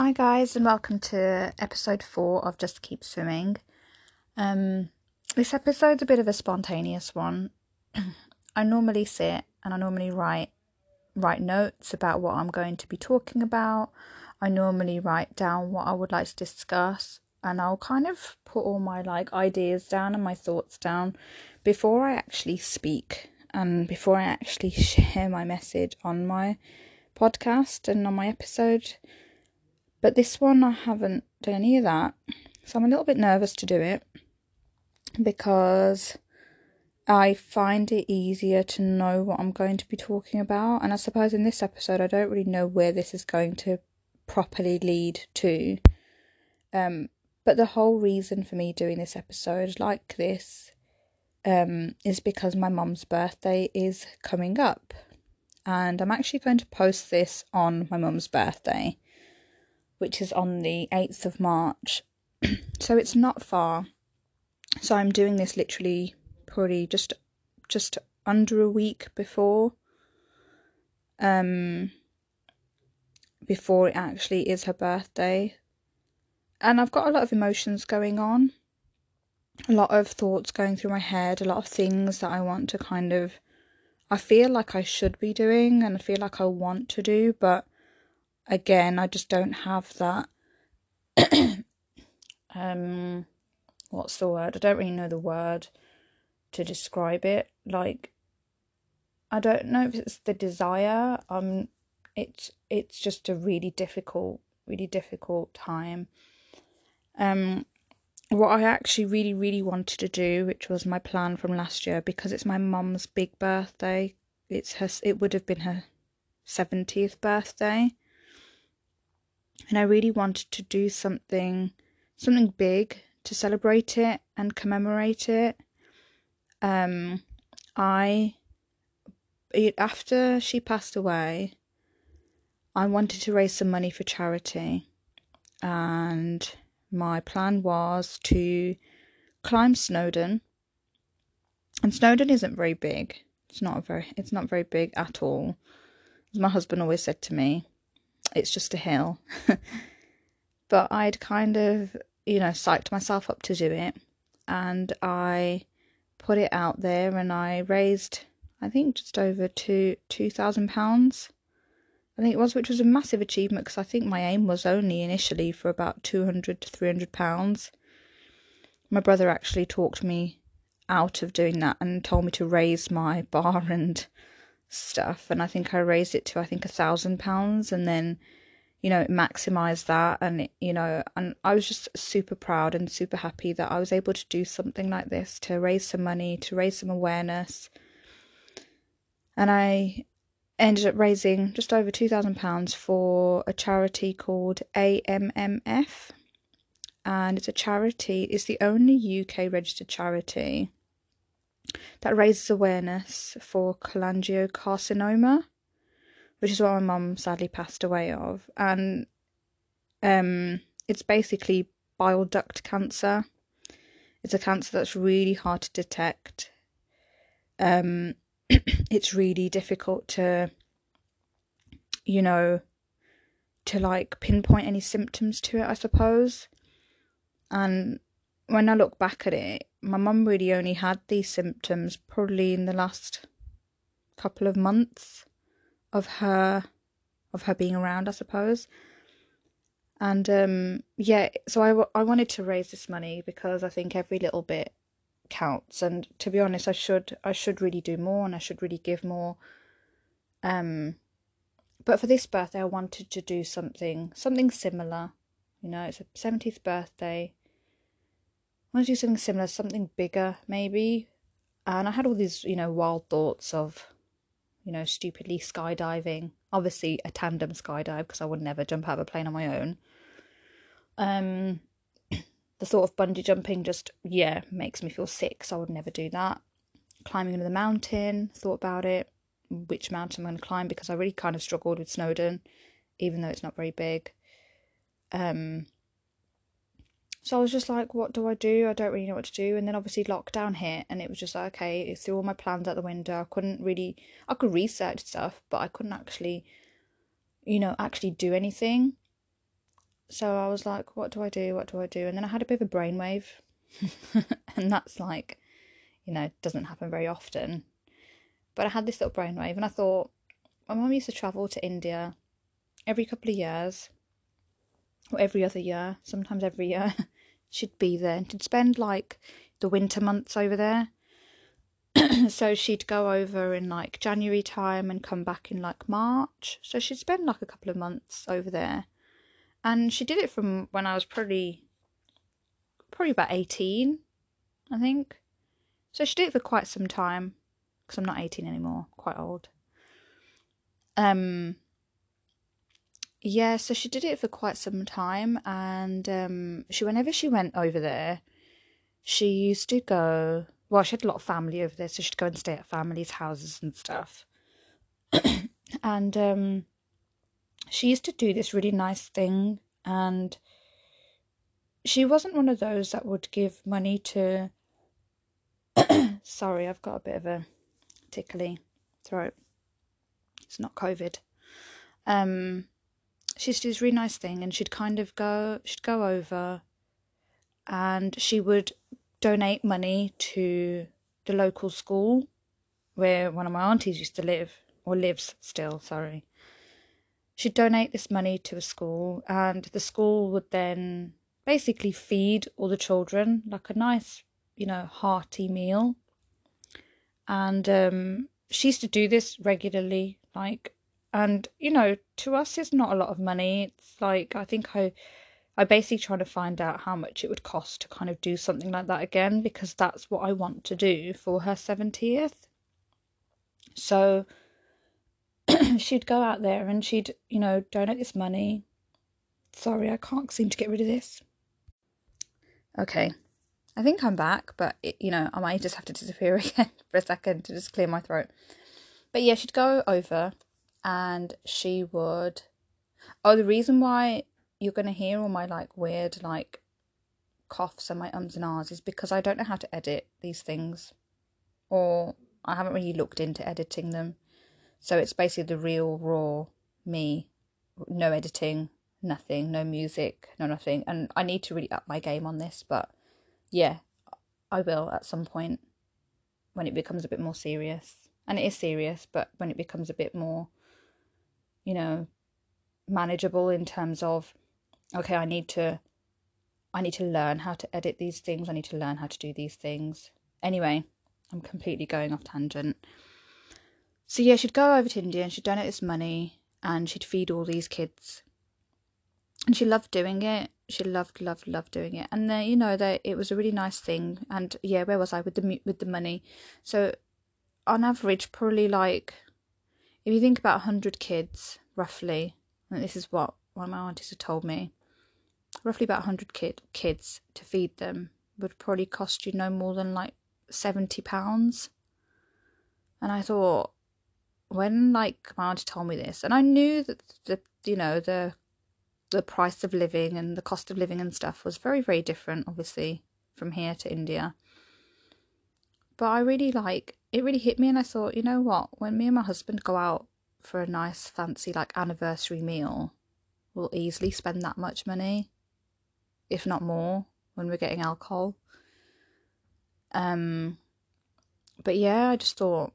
Hi, guys, and welcome to episode four of Just Keep Swimming. Um, this episode's a bit of a spontaneous one. I normally sit and I normally write write notes about what I'm going to be talking about. I normally write down what I would like to discuss, and I'll kind of put all my like ideas down and my thoughts down before I actually speak and before I actually share my message on my podcast and on my episode but this one, I haven't done any of that. So I'm a little bit nervous to do it because I find it easier to know what I'm going to be talking about. And I suppose in this episode, I don't really know where this is going to properly lead to. Um, but the whole reason for me doing this episode like this um, is because my mum's birthday is coming up. And I'm actually going to post this on my mum's birthday which is on the 8th of March. so it's not far. So I'm doing this literally probably just just under a week before um before it actually is her birthday. And I've got a lot of emotions going on. A lot of thoughts going through my head, a lot of things that I want to kind of I feel like I should be doing and I feel like I want to do, but again, I just don't have that. um, what's the word? I don't really know the word to describe it. Like, I don't know if it's the desire. Um, it's it's just a really difficult, really difficult time. Um, what I actually really, really wanted to do, which was my plan from last year, because it's my mum's big birthday. It's her. It would have been her seventieth birthday and I really wanted to do something something big to celebrate it and commemorate it. Um, I after she passed away, I wanted to raise some money for charity, and my plan was to climb Snowdon. And Snowdon isn't very big. It's not very. It's not very big at all. As my husband always said to me, it's just a hill. but I'd kind of, you know, psyched myself up to do it. And I put it out there and I raised, I think, just over two two thousand pounds. I think it was, which was a massive achievement because I think my aim was only initially for about two hundred to three hundred pounds. My brother actually talked me out of doing that and told me to raise my bar and stuff and I think I raised it to I think a thousand pounds and then you know maximize that and you know and I was just super proud and super happy that I was able to do something like this to raise some money to raise some awareness. And I ended up raising just over two thousand pounds for a charity called AMMF and it's a charity it's the only UK registered charity that raises awareness for cholangiocarcinoma, which is what my mum sadly passed away of. And um, it's basically bile duct cancer. It's a cancer that's really hard to detect. Um, it's really difficult to, you know, to like pinpoint any symptoms to it, I suppose. And when I look back at it, my mum really only had these symptoms probably in the last couple of months of her of her being around, I suppose. And um, yeah, so I, w- I wanted to raise this money because I think every little bit counts. And to be honest, I should I should really do more and I should really give more. Um, but for this birthday, I wanted to do something something similar. You know, it's a seventieth birthday. Want to do something similar, something bigger, maybe. And I had all these, you know, wild thoughts of, you know, stupidly skydiving. Obviously, a tandem skydive because I would never jump out of a plane on my own. Um, the thought of bungee jumping just, yeah, makes me feel sick, so I would never do that. Climbing into the mountain, thought about it. Which mountain I'm going to climb because I really kind of struggled with Snowdon, even though it's not very big. Um, so I was just like, what do I do? I don't really know what to do. And then obviously lockdown hit, and it was just like, okay, it threw all my plans out the window. I couldn't really, I could research stuff, but I couldn't actually, you know, actually do anything. so I was like, what do I do? What do I do? And then I had a bit of a brainwave. and that's like, you know, doesn't happen very often. But I had this little brainwave and I thought, my mum used to travel to India every couple of years, or every other year, sometimes every year. she'd be there and she'd spend like the winter months over there. so she'd go over in like January time and come back in like March. So she'd spend like a couple of months over there. And she did it from when I was probably probably about 18, I think. So she did it for quite some time because I'm not 18 anymore, quite old. Um yeah, so she did it for quite some time and um she whenever she went over there, she used to go well, she had a lot of family over there, so she'd go and stay at families' houses and stuff. and um, she used to do this really nice thing, and she wasn't one of those that would give money to. Sorry, I've got a bit of a tickly throat. It's not COVID. Um, she used to do this really nice thing, and she'd kind of go, she'd go over, and she would donate money to the local school where one of my aunties used to live, or lives still, sorry. She'd donate this money to a school, and the school would then basically feed all the children like a nice, you know, hearty meal. And um, she used to do this regularly, like, and you know, to us, it's not a lot of money. It's like I think I I basically trying to find out how much it would cost to kind of do something like that again because that's what I want to do for her 70th. So she'd go out there and she'd, you know, donate this money. Sorry, I can't seem to get rid of this. Okay, I think I'm back, but it, you know, I might just have to disappear again for a second to just clear my throat. But yeah, she'd go over and she would. Oh, the reason why you're going to hear all my like weird like coughs and my ums and ahs is because I don't know how to edit these things or I haven't really looked into editing them. So it's basically the real raw me, no editing, nothing, no music, no nothing. And I need to really up my game on this, but yeah, I will at some point when it becomes a bit more serious. And it is serious, but when it becomes a bit more, you know, manageable in terms of okay, I need to I need to learn how to edit these things. I need to learn how to do these things. Anyway, I'm completely going off tangent. So yeah, she'd go over to India and she'd donate this money and she'd feed all these kids. And she loved doing it. She loved, loved, loved doing it. And then you know that it was a really nice thing. And yeah, where was I with the with the money? So on average, probably like if you think about hundred kids roughly, and this is what one of my aunties had told me roughly about 100 kid, kids to feed them would probably cost you no more than like 70 pounds. And i thought when like my auntie told me this and i knew that the you know the the price of living and the cost of living and stuff was very very different obviously from here to india. But i really like it really hit me and i thought you know what? When me and my husband go out for a nice fancy like anniversary meal we'll easily spend that much money if not more, when we're getting alcohol. Um, but yeah, I just thought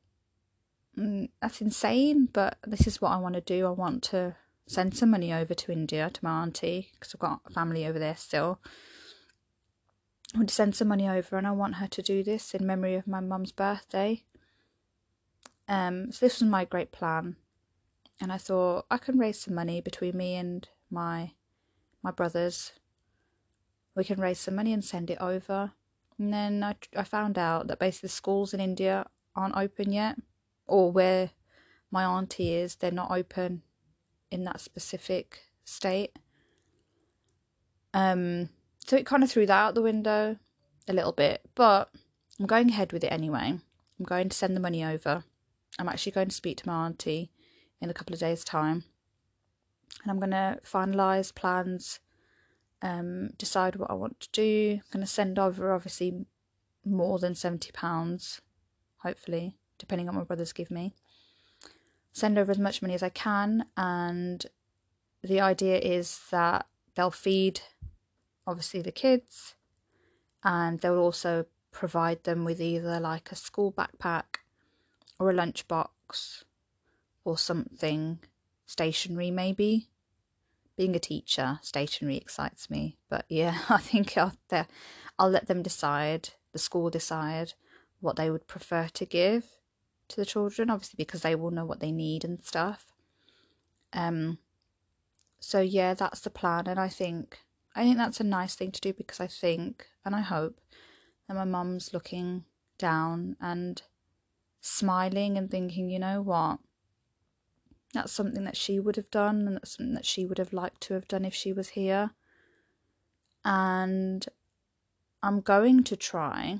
mm, that's insane. But this is what I want to do. I want to send some money over to India to my auntie because I've got family over there still. I want to send some money over, and I want her to do this in memory of my mum's birthday. Um, so this was my great plan, and I thought I can raise some money between me and my my brothers we can raise some money and send it over. And then I, I found out that basically schools in India aren't open yet, or where my auntie is, they're not open in that specific state. Um, so it kind of threw that out the window a little bit, but I'm going ahead with it anyway. I'm going to send the money over. I'm actually going to speak to my auntie in a couple of days' time, and I'm going to finalise plans um, decide what I want to do. I'm going to send over obviously more than £70, hopefully, depending on what my brothers give me. Send over as much money as I can, and the idea is that they'll feed obviously the kids and they'll also provide them with either like a school backpack or a lunchbox or something stationery maybe. Being a teacher stationery excites me but yeah i think I'll, I'll let them decide the school decide what they would prefer to give to the children obviously because they will know what they need and stuff. Um so yeah that's the plan and i think i think that's a nice thing to do because i think and i hope that my mum's looking down and smiling and thinking you know what that's something that she would have done and that's something that she would have liked to have done if she was here. And I'm going to try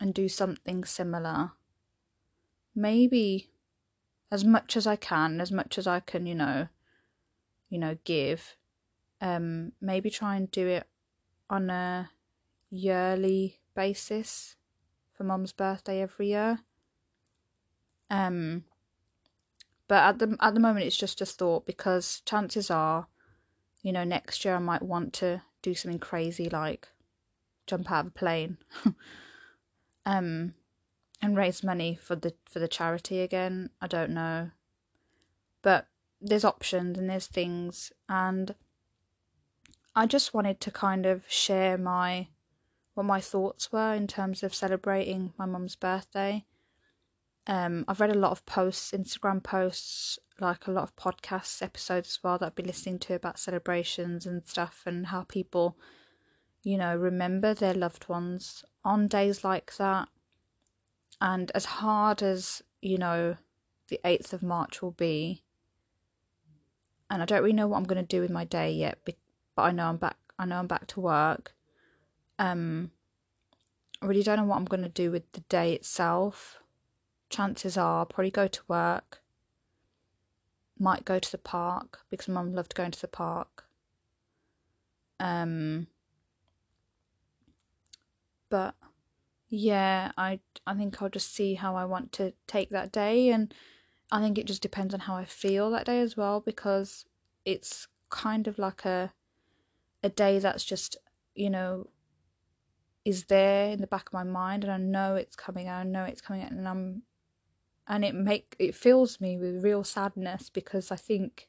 and do something similar. Maybe as much as I can, as much as I can, you know, you know, give. Um, maybe try and do it on a yearly basis for Mum's birthday every year. Um, but at the at the moment, it's just a thought because chances are, you know, next year I might want to do something crazy like jump out of a plane, um, and raise money for the for the charity again. I don't know, but there's options and there's things, and I just wanted to kind of share my what my thoughts were in terms of celebrating my mum's birthday um, I've read a lot of posts, Instagram posts, like a lot of podcasts episodes as well that I've been listening to about celebrations and stuff and how people, you know, remember their loved ones on days like that. And as hard as, you know, the 8th of March will be, and I don't really know what I'm going to do with my day yet, but I know I'm back. I know I'm back to work. Um, I really don't know what I'm going to do with the day itself chances are probably go to work, might go to the park because mum loved going to the park. Um, but yeah, I I think I'll just see how I want to take that day, and I think it just depends on how I feel that day as well because it's kind of like a a day that's just you know is there in the back of my mind and I know it's coming I know it's coming and I'm and it make it fills me with real sadness because I think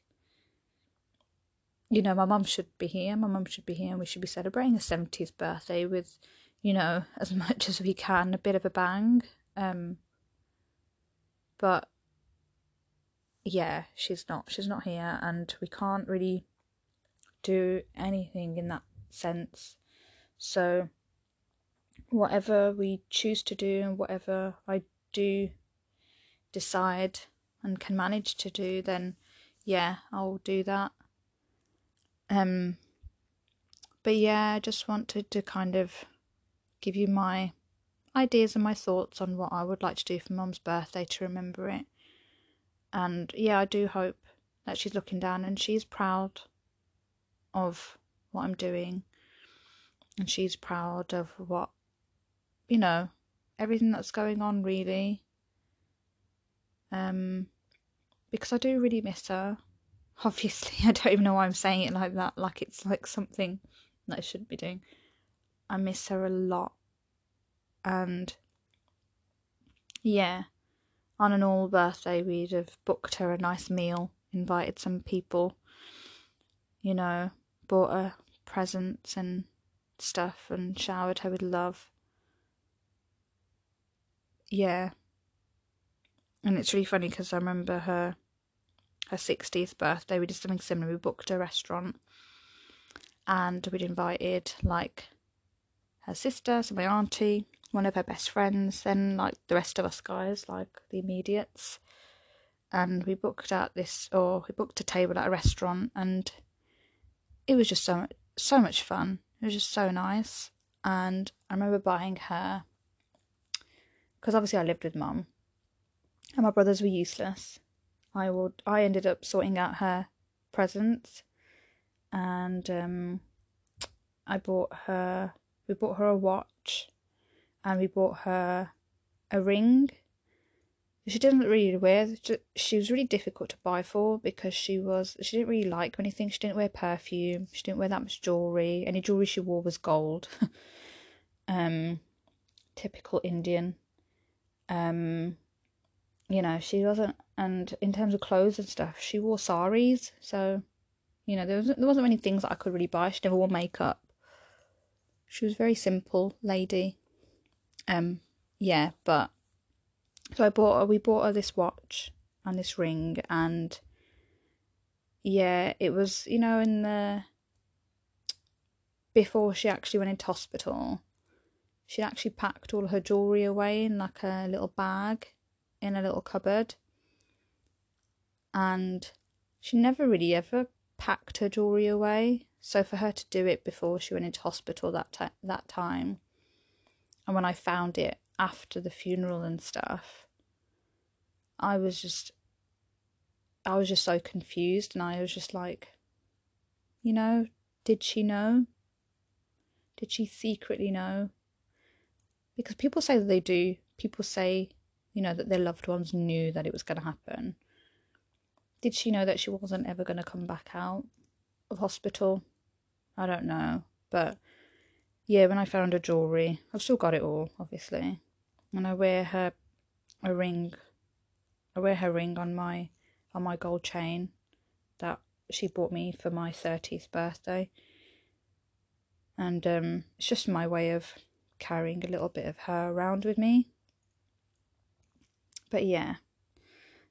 you know my mum should be here my mum should be here and we should be celebrating a 70th birthday with you know as much as we can a bit of a bang. Um but yeah she's not she's not here and we can't really do anything in that sense. So whatever we choose to do and whatever I do decide and can manage to do, then yeah, I'll do that. Um, but yeah, I just wanted to kind of give you my ideas and my thoughts on what I would like to do for Mum's birthday to remember it. And yeah, I do hope that she's looking down and she's proud of what I'm doing. And she's proud of what, you know, everything that's going on, really um, because I do really miss her. Obviously, I don't even know why I'm saying it like that, like it's like something that I shouldn't be doing. I miss her a lot, and yeah, on an all birthday, we'd have booked her a nice meal, invited some people, you know, bought her presents and stuff, and showered her with love. Yeah, and it's really funny because I remember her her 60th birthday we did something similar. We booked a restaurant and we'd invited like her sister so my auntie one of her best friends then like the rest of us guys like the immediates. And we booked at this or we booked a table at a restaurant and it was just so so much fun. It was just so nice. And i remember buying her because obviously i lived with mum and my brothers were useless. I would I ended up sorting out her presents. And um, I bought her we bought her a watch. And we bought her a ring. She didn't really wear she was really difficult to buy for because she was she didn't really like anything. She didn't wear perfume. She didn't wear that much jewelry. Any jewelry she wore was gold. Um typical indian. Um you know she wasn't and in terms of clothes and stuff she wore saris so you know there wasn't there wasn't many things that i could really buy. She never wore makeup. She was very simple lady. Um yeah but so I bought her, we bought her this watch and this ring, and yeah, it was, you know, in the before she actually went into hospital, she actually packed all her jewellery away in like a little bag in a little cupboard. And she never really ever packed her jewellery away. So for her to do it before she went into hospital that t- that time, and when I found it after the funeral and stuff, I was just, I was just so confused, and I was just like, you know, did she know? Did she secretly know? Because people say that they do. People say, you know, that their loved ones knew that it was going to happen. Did she know that she wasn't ever going to come back out of hospital? I don't know. But yeah, when I found her jewellery, I've still got it all, obviously and I wear her a ring. I wear her ring on my on my gold chain that she bought me for my 30th birthday. And um, it's just my way of carrying a little bit of her around with me. But yeah.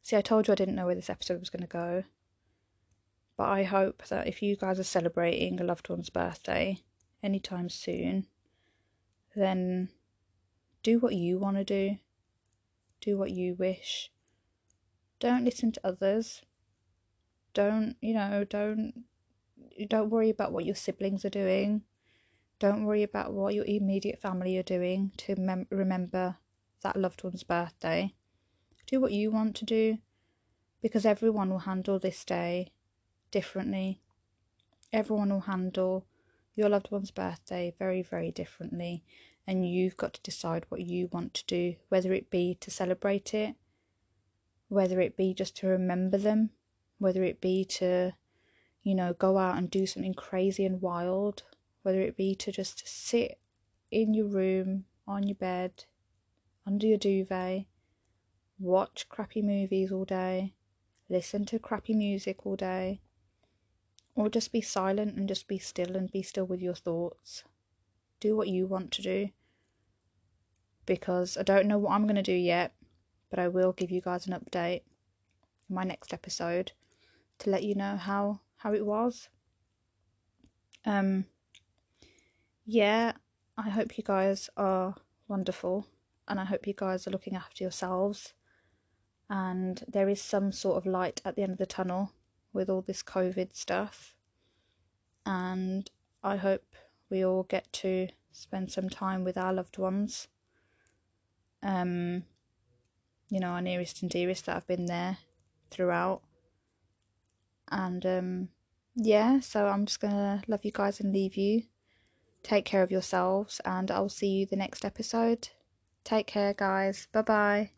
See, I told you I didn't know where this episode was going to go. But I hope that if you guys are celebrating a loved one's birthday anytime soon, then do what you want to do, do what you wish. Don't listen to others. Don't, you know, don't don't worry about what your siblings are doing. Don't worry about what your immediate family are doing to mem- remember that loved one's birthday. Do what you want to do because everyone will handle this day differently. Everyone will handle your loved one's birthday very, very differently and you've got to decide what you want to do, whether it be to celebrate it, whether it be just to remember them, whether it be to, you know, go out and do something crazy and wild, whether it be to just sit in your room, on your bed, under your duvet, watch crappy movies all day, listen to crappy music all day, or just be silent and just be still and be still with your thoughts. Do what you want to do. Because I don't know what I'm going to do yet, but I will give you guys an update in my next episode to let you know how how it was. Um yeah, I hope you guys are wonderful and I hope you guys are looking after yourselves and there is some sort of light at the end of the tunnel with all this covid stuff and I hope we all get to spend some time with our loved ones. Um, you know, our nearest and dearest that have been there throughout. And um, yeah, so I'm just gonna love you guys and leave you. Take care of yourselves, and I'll see you the next episode. Take care, guys. Bye bye.